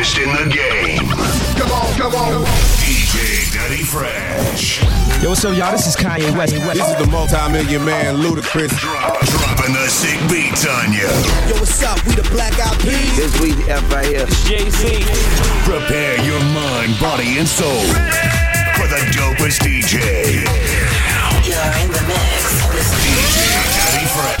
hottest in the game. Come on, come on. DJ Daddy Fresh. Yo, what's up, y'all? This is Kanye West. This is the multi-million man, Ludacris. Dropping the sick beats on you. Yo, what's up? We the Black Eyed Peas. This we F right here. JC. Prepare your mind, body, and soul for the dopest DJ. You're in the mix with DJ Daddy Fresh.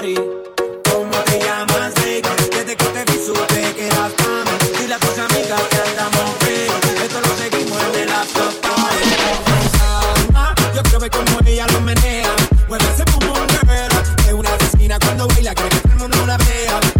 party. ¿Cómo te llamas, baby? Desde que te vi supe que eras mami. Dile a tus amigas que andamos frío. Esto lo seguimos en el after party. Ah, yo quiero ver cómo ella lo menea. Mueve ese pum pum, Es una asesina cuando baila, cree que todo una vea.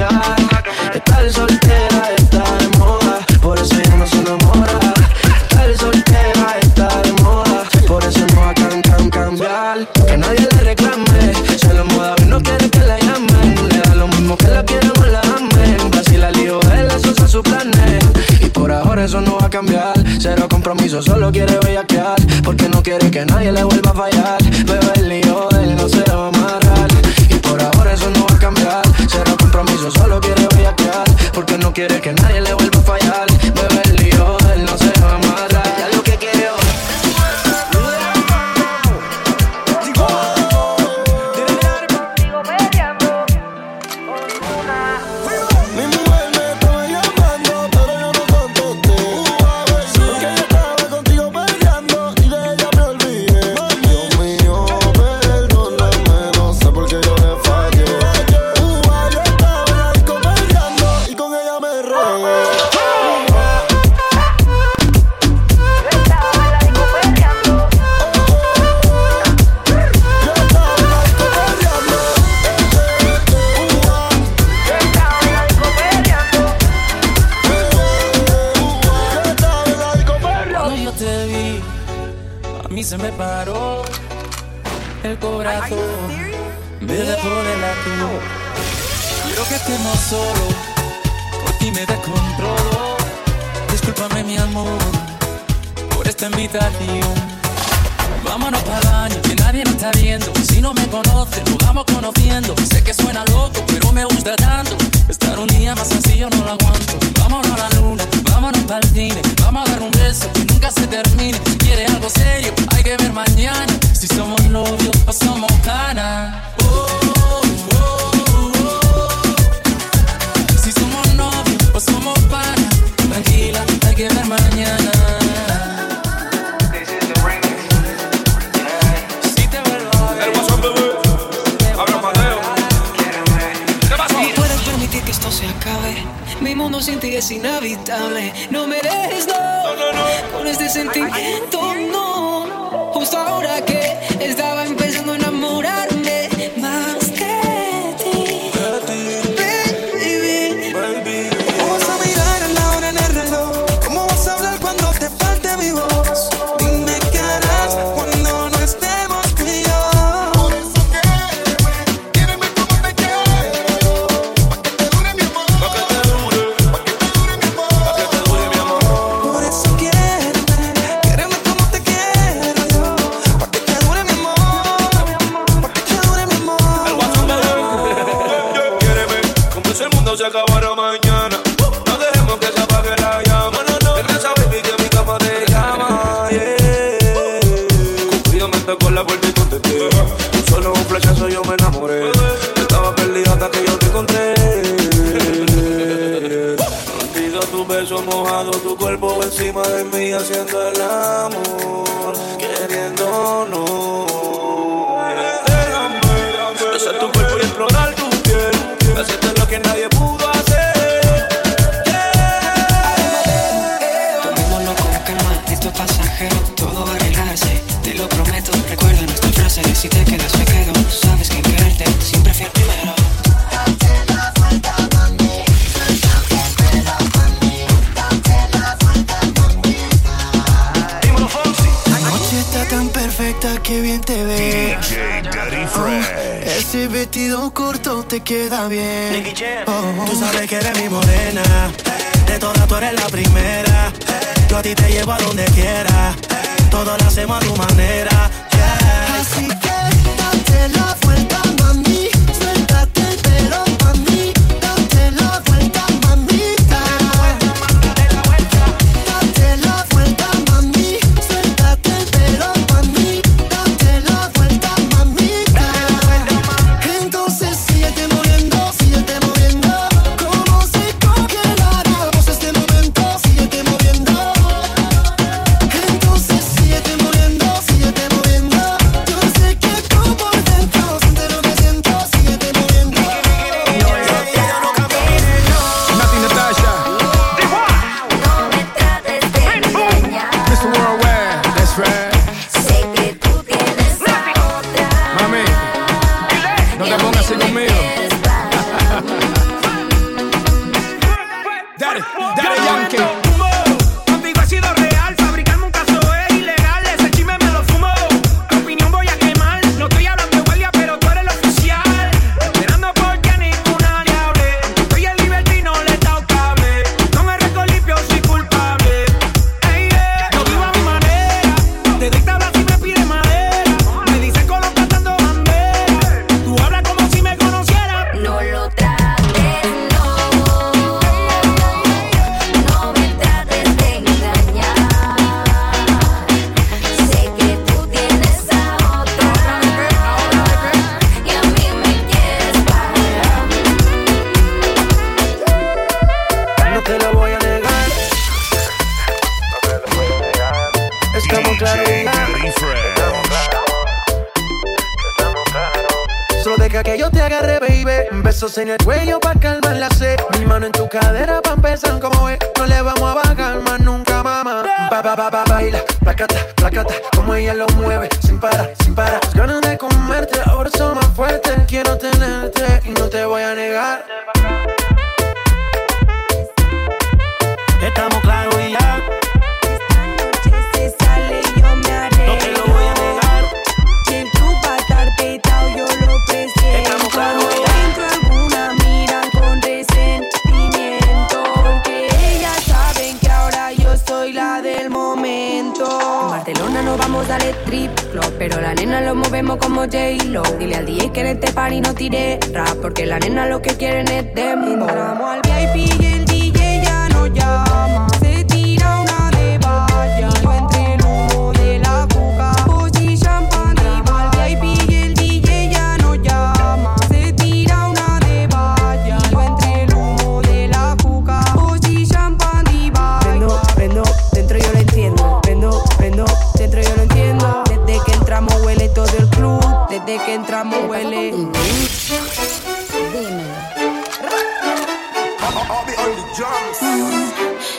mí se me paró el corazón. Me dejó de latido. Quiero que estemos solo, por ti me descontrolo. Discúlpame mi amor por esta invitación. Vámonos para baño, que nadie nos está viendo. Si no me conoce, nos vamos conociendo. Sé que suena loco, pero me gusta tanto. Estar un día más sencillo no lo aguanto. Vámonos a la luna, vámonos para el cine. Vamos a dar un beso que nunca se termine. Si quiere algo serio, hay que ver mañana. Si somos novios o somos canas. Si somos novios o somos panas. Tranquila, hay que ver mañana. mundo sin ti es inhabitable. No me dejes, no. no, no, no. Con este sentimiento, no. Justo ahora que es de Besos en el cuello pa' calmar la sed. Mi mano en tu cadera pa' empezar como es. No le vamos a bajar más nunca, mamá. Pa, pa, pa, pa, baila, placata, placata. Como ella lo mueve, sin parar, sin parar. Las ganas de comerte, ahora son más fuertes. Quiero tenerte y no te voy a negar. Estamos claros Al strip club, pero la nena lo movemos como J-Lo. Dile al DJ que en este party no tire rap, porque la nena lo que quieren es dembow. Entramos al VIP Desde que entramos huele.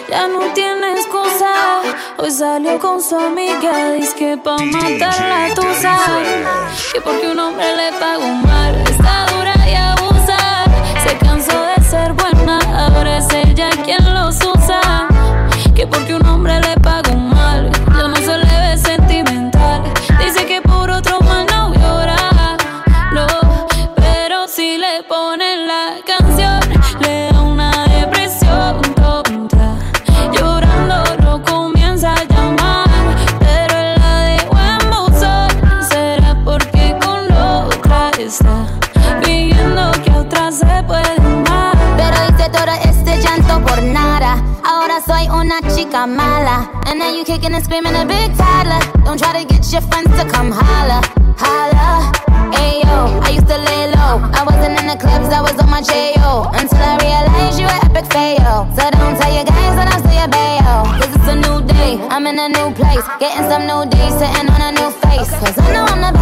Ya no tiene excusa. Hoy salió con su amiga. Dice que pa' matar la tusa. Que porque un hombre le pagó mal. Está dura y abusa. Se cansó de ser buena. Ahora es ella quien los usa. Mala. And now you kicking and screaming a big toddler. Don't try to get your friends to come holla. Holla. Ayo, I used to lay low. I wasn't in the clubs, I was on my J.O. Until I realized you were epic fail. So don't tell your guys that I'm still your bayo. Cause it's a new day, I'm in a new place. Getting some new days, sitting on a new face. Cause I know I'm the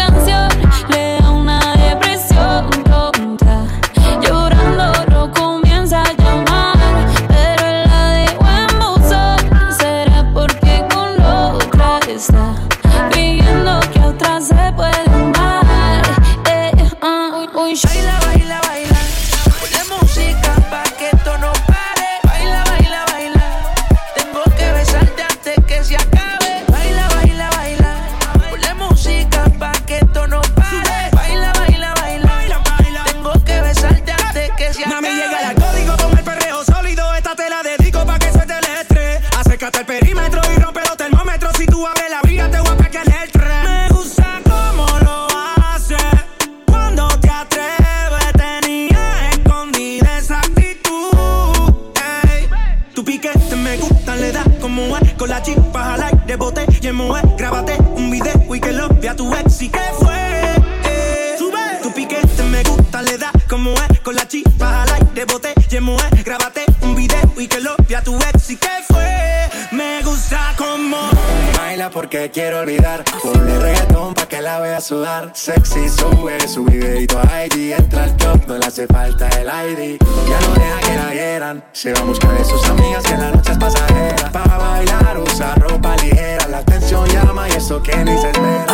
eso que ni se espera.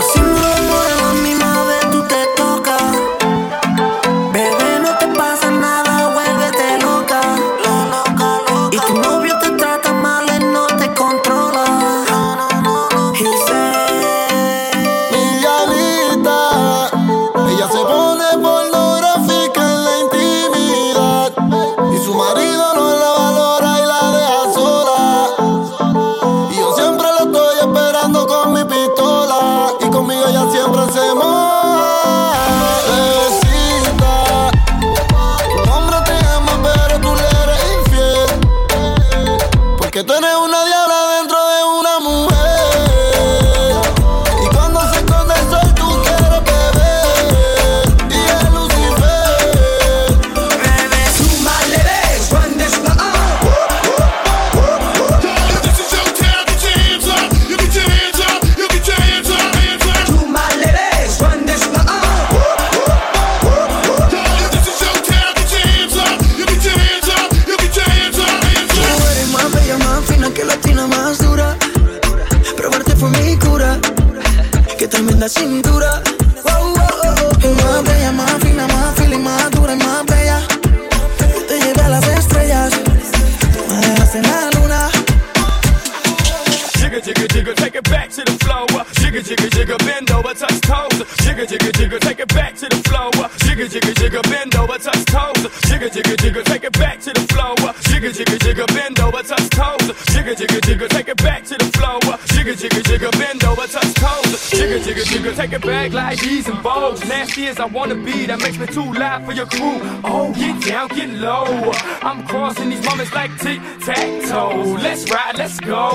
Jigga, jigga, take it back to the floor. Jigga, jigga, jigga, bend over, touch toes. Jigga, jigga, jigga, take it back to the floor. Jigga, jigga, jigga, bend over, touch toes. Jigga, jigga, jigga, take it back to the floor. Jigga, jigga, jigga, bend over, touch toes. Jigga, jigga, jigga, take it back to the floor. Jigga, jigga, jigga, bend over, touch toes. Jigga, jigga, jigga, take it back like these and bows. Nasty as I wanna be, that makes me too loud for your crew. Oh, get down, get low. I'm crossing these moments like tic tac toe. Let's ride, let's go.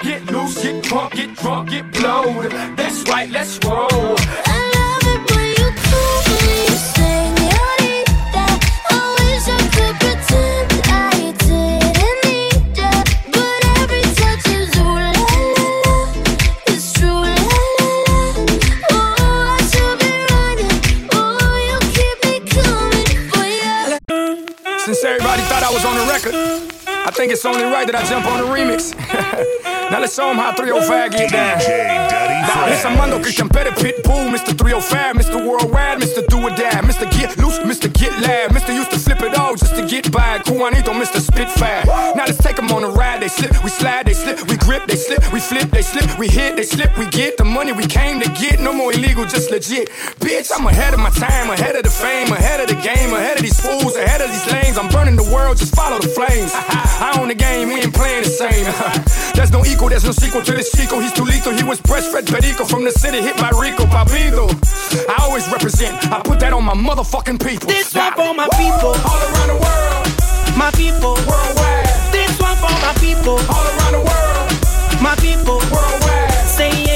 Get loose, get drunk, get drunk, get blowed. That's right, let's roll. Everybody thought I was on the record, I think it's only right that I jump on the remix. now let's show show 'em how 305 get down. Nah, it's Armando Christian Pérez Pitbull, Mr. 305, Mr. Worldwide, Mr. Do or Die, Mr. Get Loose, Mr. Get Loud, Mr. Used to flip it all just to get by. Juanito, Mr. Spitfire. Now let's take 'em on a ride. They slip, we slide, they slip, we grip, they slip, we flip, they slip, we hit, they slip, we get the money we came to get. No more illegal, just legit. Bitch, I'm ahead of my time, ahead of the fame, ahead of the game, ahead of these fools, ahead of these lanes. I'm burning the world, just follow the flames. I own the game, we ain't playing the same. there's no equal, there's no sequel to this Chico. He's too lethal. He was breastfed Perico from the city, hit by Rico Papido. I always represent, I put that on my motherfucking people. This one for my people. All around the world. My people. Worldwide. This one for my people. All around the world. My people. Worldwide. Say yeah.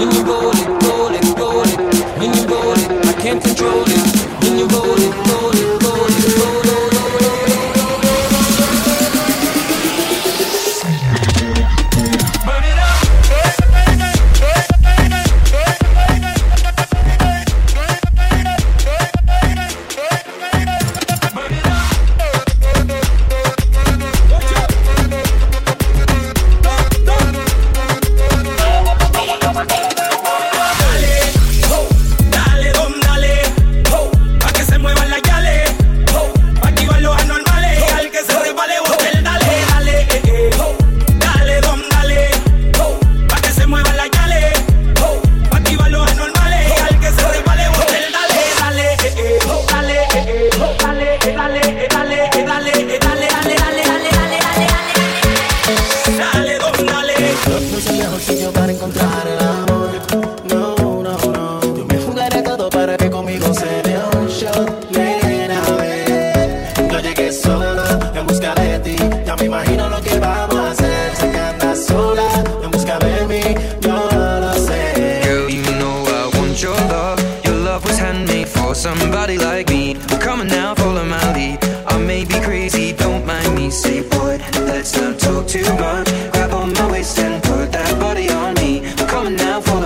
When you roll it, roll it, roll it. When you roll it, I can't control it. When you roll it. now for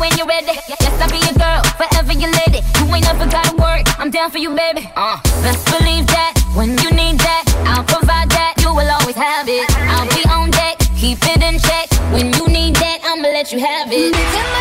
when you're ready. Yes, I'll be your girl, forever your lady. You ain't never gotta work, I'm down for you, baby. Uh, best believe that when you need that, I'll provide that. You will always have it. I'll be on deck, keep it in check. When you need that, I'ma let you have it.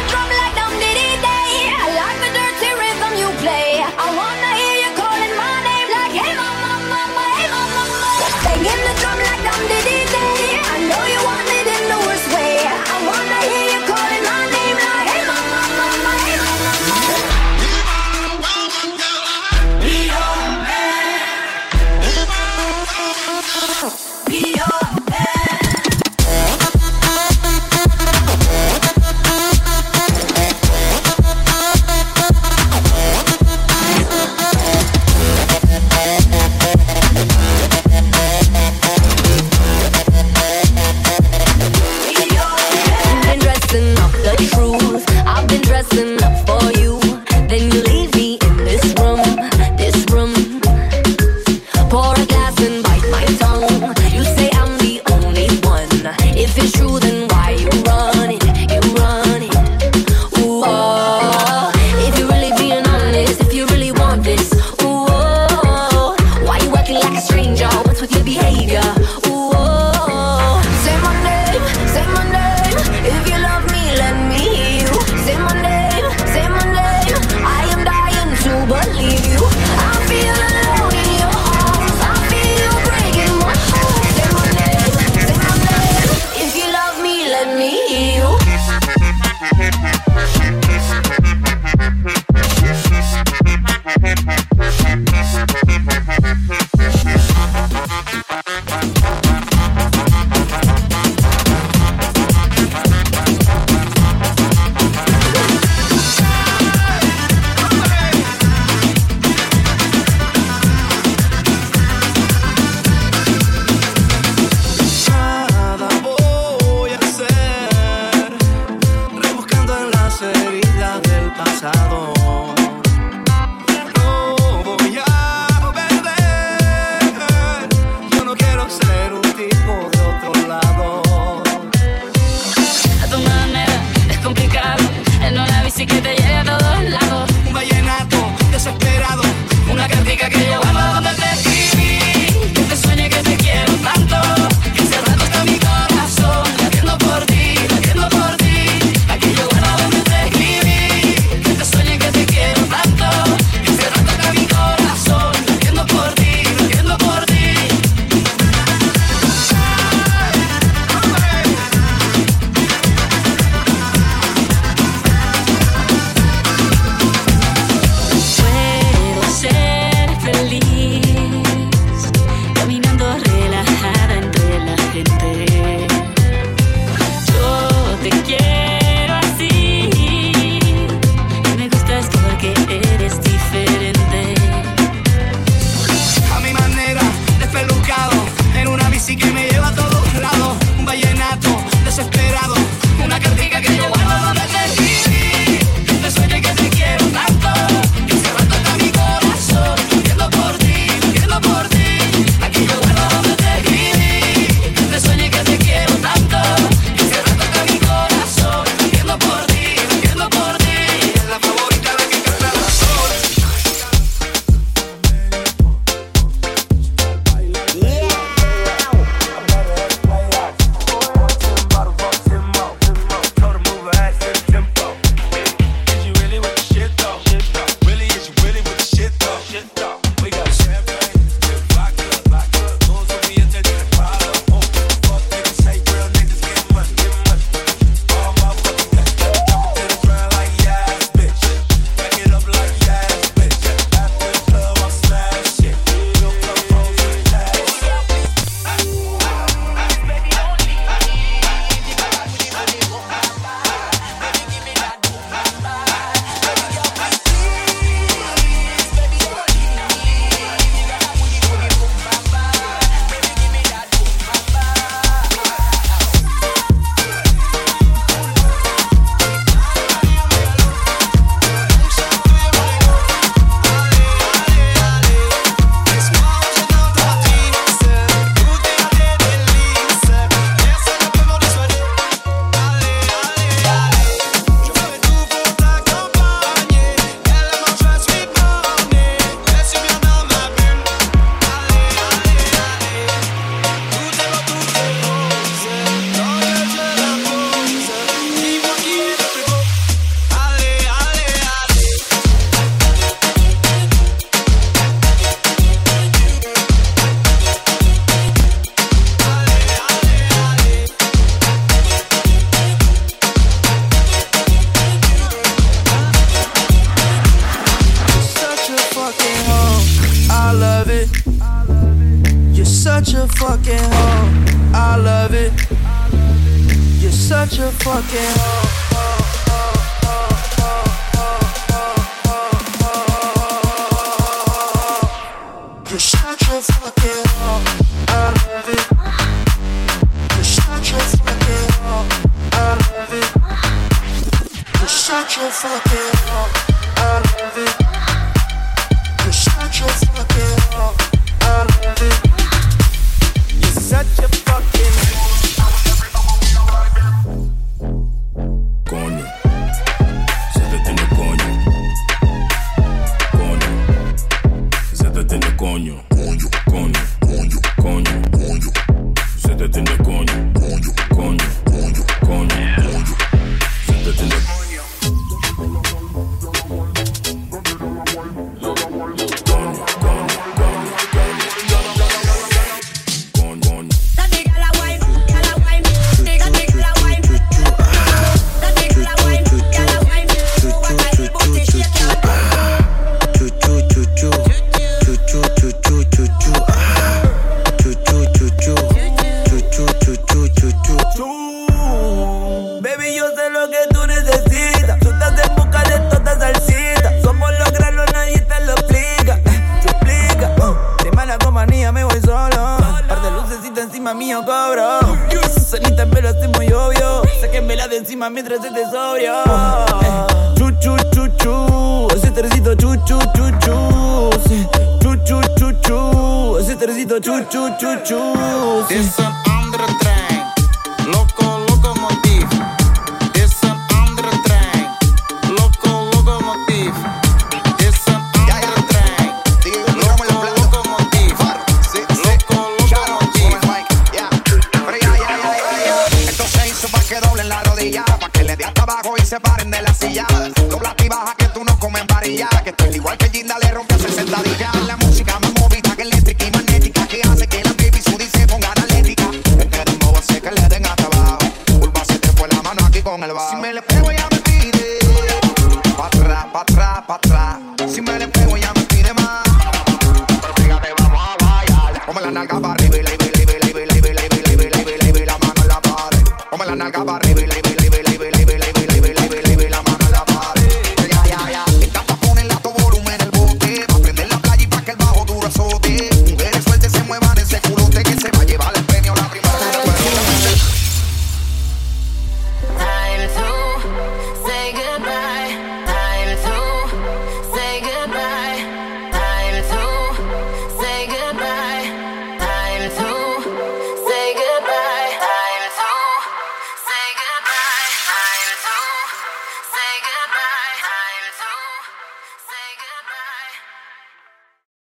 You're fucking hoe. I love it. despacito, chu, chu, chu, chu. Sí. Dicen André Train, loco.